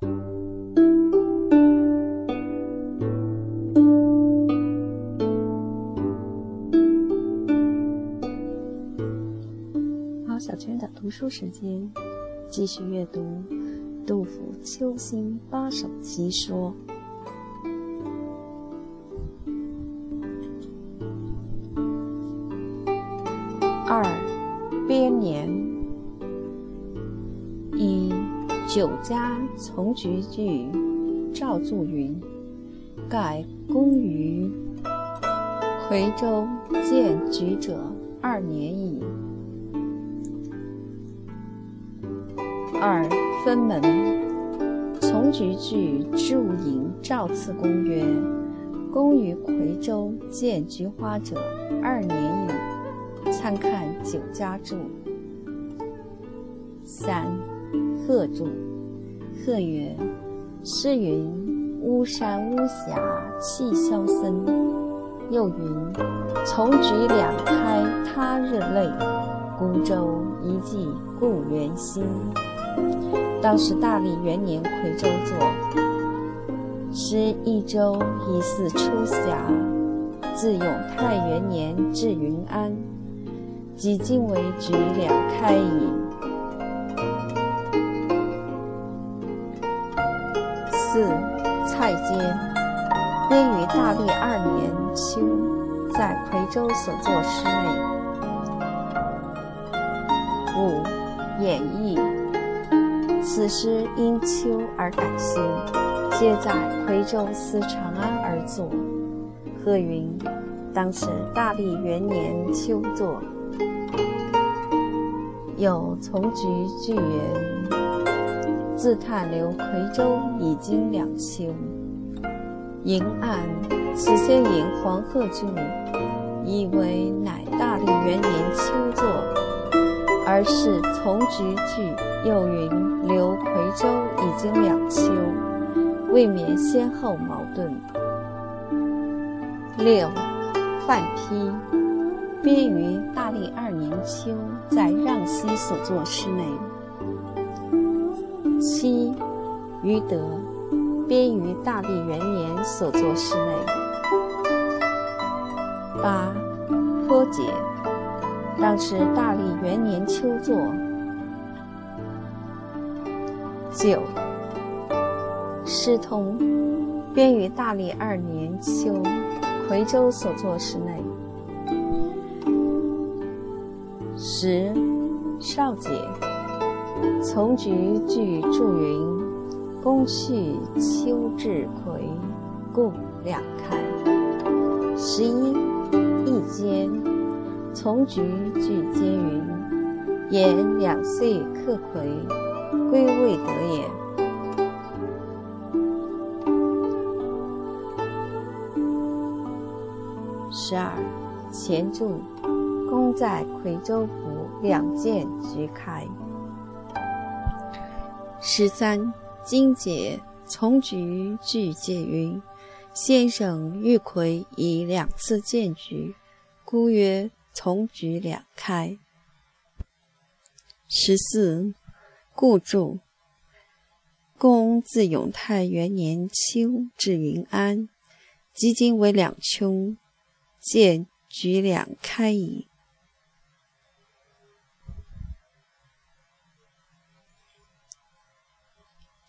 好小娟的读书时间，继续阅读杜甫《秋兴八首其说》。酒家从局句赵祝云，盖公于夔州见菊者二年矣。二分门从局句祝引赵次公曰：公于夔州见菊花者二年矣。参看《酒家注》。三，贺注。贺曰：诗云“巫山巫峡气萧森”，又云“从菊两开他日泪，孤舟一寄故园心”。当时大历元年夔州作，诗一州疑似出峡，自永泰元年至云安。即今为菊两开矣。蔡坚，编于大历二年秋，在夔州所作诗内。五，演义，此诗因秋而改新，皆在夔州思长安而作。贺云，当时大历元年秋作。有从菊句言，自叹留夔州已经两秋。迎案此先引黄鹤注，以为乃大历元年秋作，而是从局句又云留夔州已经两秋，未免先后矛盾。六，范丕。编于大历二年秋，在让溪所作诗内。七，于德，编于大历元年所作诗内。八，颇解，当时大历元年秋作。九，诗通，编于大历二年秋，夔州所作诗内。十，少解。从菊句注云：“公去秋至葵，故两开。”十一，易间。从菊句皆云：“言两岁克葵，归未得也。”十二，前注。公在夔州府两见菊开。十三，金解从菊句解云：先生遇夔已两次见菊，故曰从菊两开。十四，故注。公自永泰元年秋至云安，即今为两秋，见菊两开矣。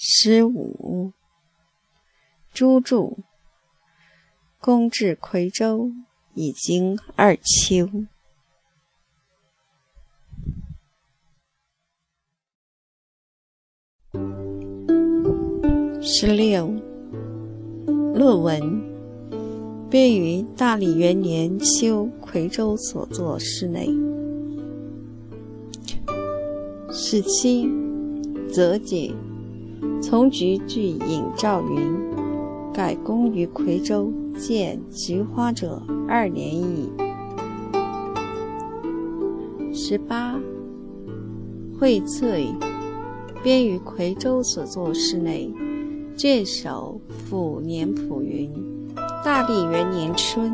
十五，朱注。公至夔州已经二秋。十六，论文，编于大历元年秋夔州所作室内。十七，则解。从菊句引赵云，改公于夔州见菊花者二年矣。十八，荟萃，编于夔州所作诗内。卷首赋年谱云：大历元年春，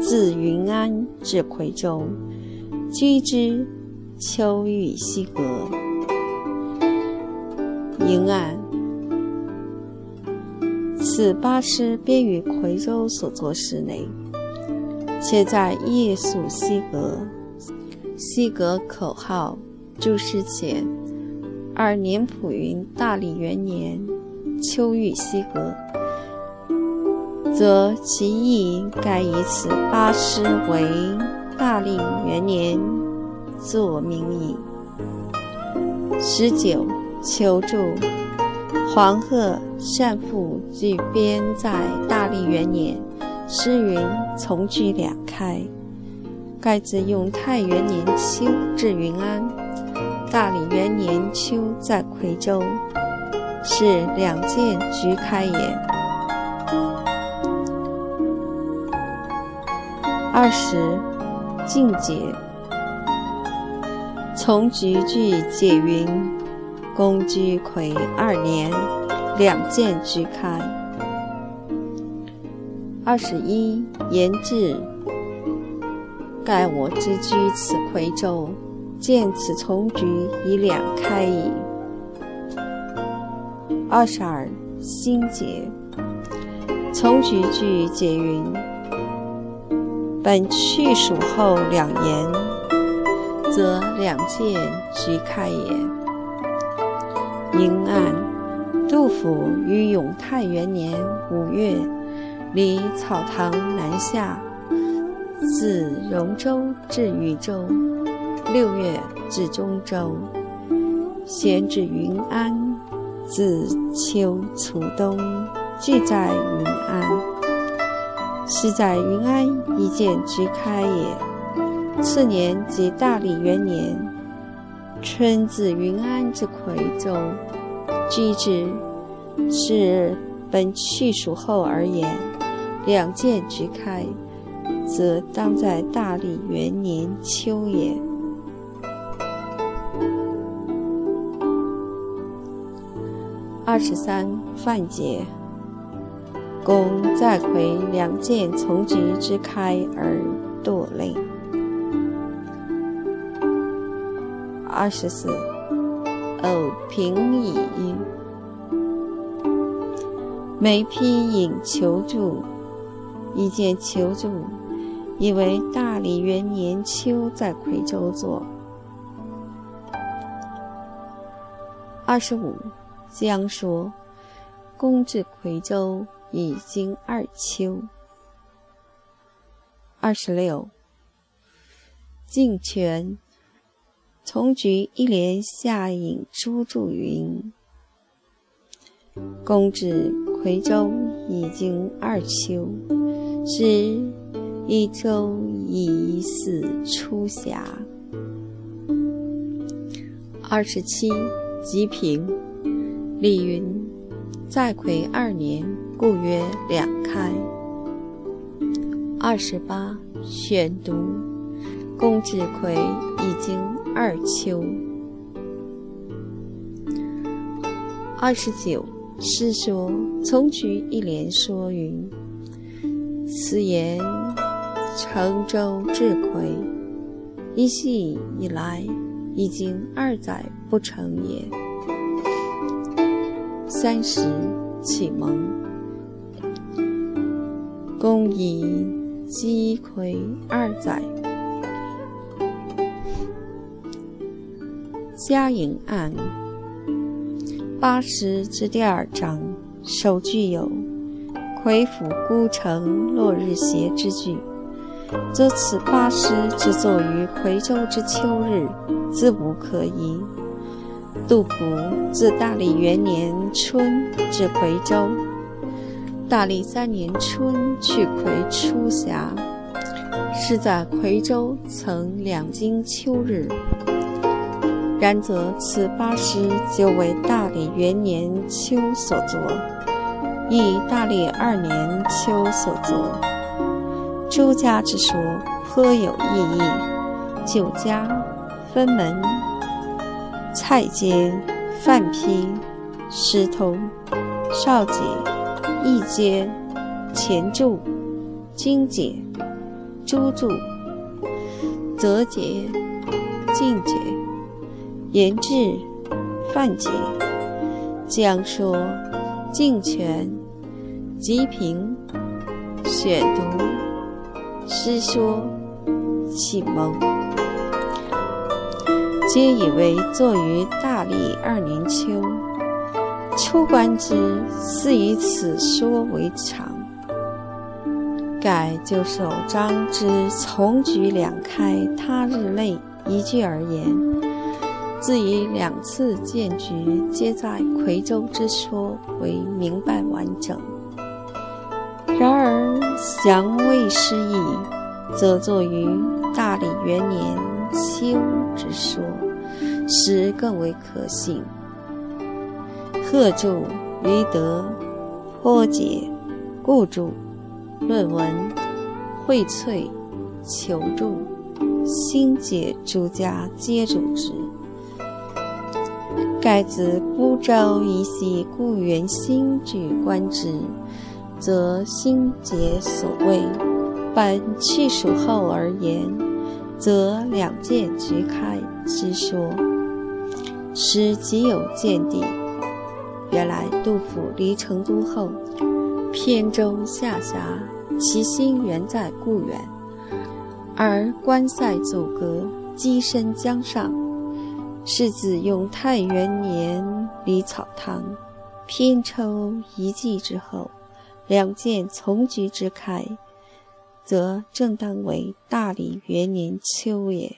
自云安至夔州，居之秋玉西阁。迎案。此八师编于夔州所作事内，且在夜宿西阁。西阁口号注释前，二年普云大历元年秋遇西阁，则其意该以此八师为大历元年作名矣。十九求助。黄鹤善赋具编在大历元年，诗云：“从句两开。”盖自永泰元年秋至云安，大历元年秋在夔州，是两件居开也。二十，静解。从局句解云。公居魁二年，两见居开。二十一，言志。盖我之居此夔州，见此从局已两开矣。二十二，心结。从局句解云：本去蜀后两言，则两见居开也。阴暗，杜甫于永泰元年五月，离草堂南下，自荣州至禹州，六月至中州，闲至云安，自秋初冬，俱在云安。是在云安一见之开也。次年即大历元年。春自云安之夔州，居之，是本去暑后而言，两见之开，则当在大历元年秋也。二十三，范节。公在夔两见从局之开而堕泪。二十四，偶平矣。每批引求助，一见求助，以为大理元年秋在夔州作。二十五，将说，公至夔州已经二秋。二十六，敬泉。从局一连下引朱祝云：“公至夔州已经二秋，是一周已似初夏。”二十七，吉平。李云：“在夔二年，故曰两开。”二十八，选读。公至夔已经二秋。二十九，诗说从局一连说云：“此言成州至夔，一系以来，已经二载不成也。”三十，启蒙。公以积夔二载。嘉颖案八诗之第二章，首句有“夔府孤城落日斜”之句，则此八诗之作于夔州之秋日，自无可疑。杜甫自大历元年春至夔州，大历三年春去夔初夏，是在夔州曾两经秋日。然则此八诗就为大历元年秋所作，亦大历二年秋所作。诸家之说颇有异义。九家分门、蔡阶、范批、师通、少解、易阶、前注、经解、诸注、则解、进解。言志、范解、讲说、敬权、集评、选读、诗说、启蒙，皆以为作于大历二年秋。秋观之，似以此说为常。盖就首章之“从举两开”他日内一句而言。自以两次见局皆在夔州之说为明白完整，然而祥未失意，则作于大理元年秋之说，实更为可信。贺著于德，颇解，故著论文荟萃，求助新解诸家皆主之。盖自孤舟一系，故园心举观之，则心解所谓。本去属后而言，则两界俱开之说，使极有见地。原来杜甫离成都后，扁舟下峡，其心原在故园，而关塞阻隔，跻身江上。是自永泰元年离草堂，偏抽一骑之后，两剑从局之开，则正当为大理元年秋也。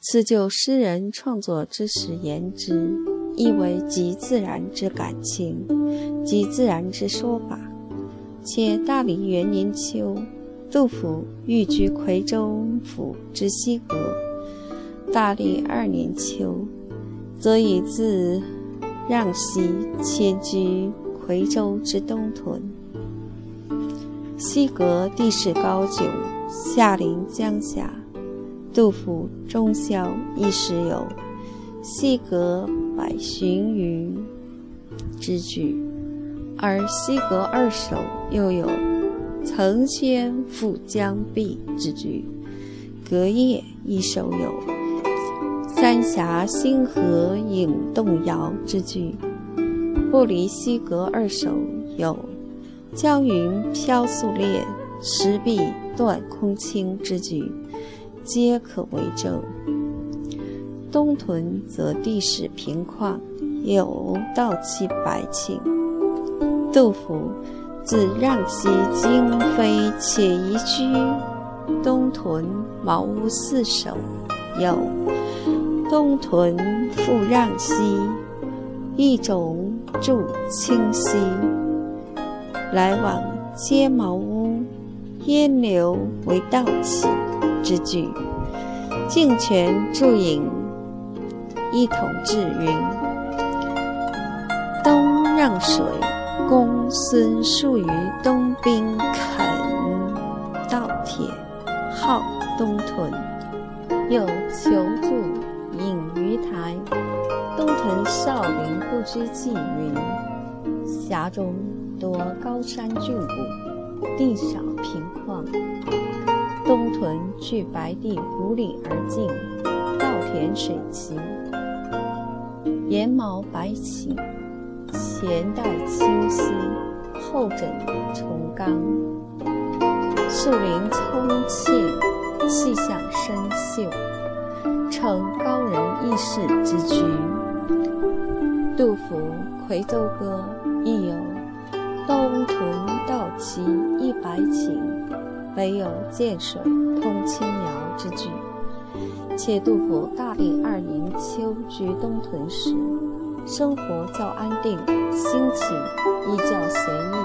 此就诗人创作之时言之，亦为极自然之感情，极自然之说法。且大理元年秋。杜甫寓居夔州府之西阁，大历二年秋，则以自让西迁居夔州之东屯。西阁地势高迥，下临江峡。杜甫中宵一时有“西阁百寻余”之句，而西阁二首又有。横先赴江壁之句，隔夜一首有“三峡星河影动摇”之句，不离西阁二首有“江云飘素练，石壁断空清”之句，皆可为证。东屯则地势平旷，有道气百顷。杜甫。自让西经飞，且移居东屯茅屋四首，有东屯复让西，一种住清溪，来往皆茅屋，烟流为道起之句。敬泉注引一统志云：东让水。公孙述于东滨垦稻田，号东屯。又求助隐于台。东屯少陵不知纪云：峡中多高山峻谷，地少平旷。东屯距白帝五里而近，稻田水齐，岩毛白起。前带清溪，后枕重冈，树林葱萋，气象深秀，成高人逸士之居。杜甫《夔州歌》亦有“东屯道齐一百顷，北有涧水通青苗”之句。且杜甫大历二年秋居东屯时。生活较安定，心情亦较随意。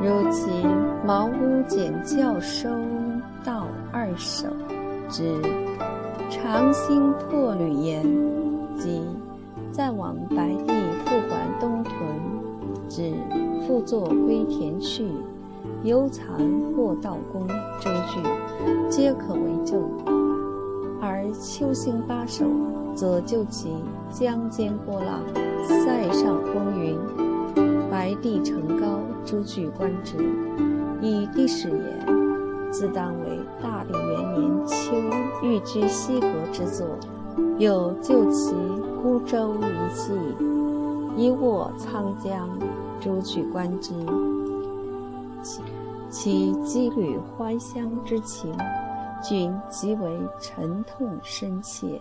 如其《茅屋简教收到二首》之“长兴破旅言”，及再往白帝复还东屯之“复作归田去，犹残或道宫”诸句，皆可为证。而《秋兴八首》。则就其江间波浪、塞上风云、白帝城高诸句观之，以地史言，自当为大历元年秋寓居西阁之作。又就其孤舟一系，一卧沧江，诸举观之。其其羁旅怀乡之情，均极为沉痛深切，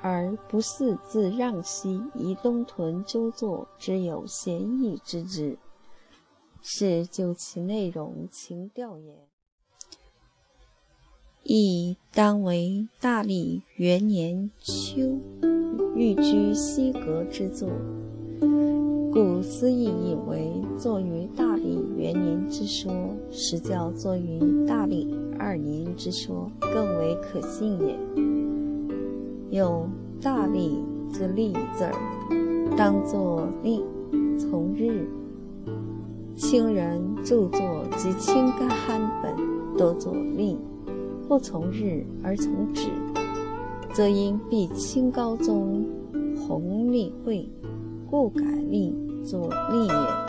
而不似自让兮，以东屯周作之有嫌义之志，是就其内容情调也。亦当为大历元年秋寓居西阁之作，故思义以为作于大历元年之说，实较作于大历二年之说更为可信也。有大利之利字儿，当作利，从日。清人著作及清干汉本都作历。或从日而从止，则因避清高宗弘历会，故改历作利也。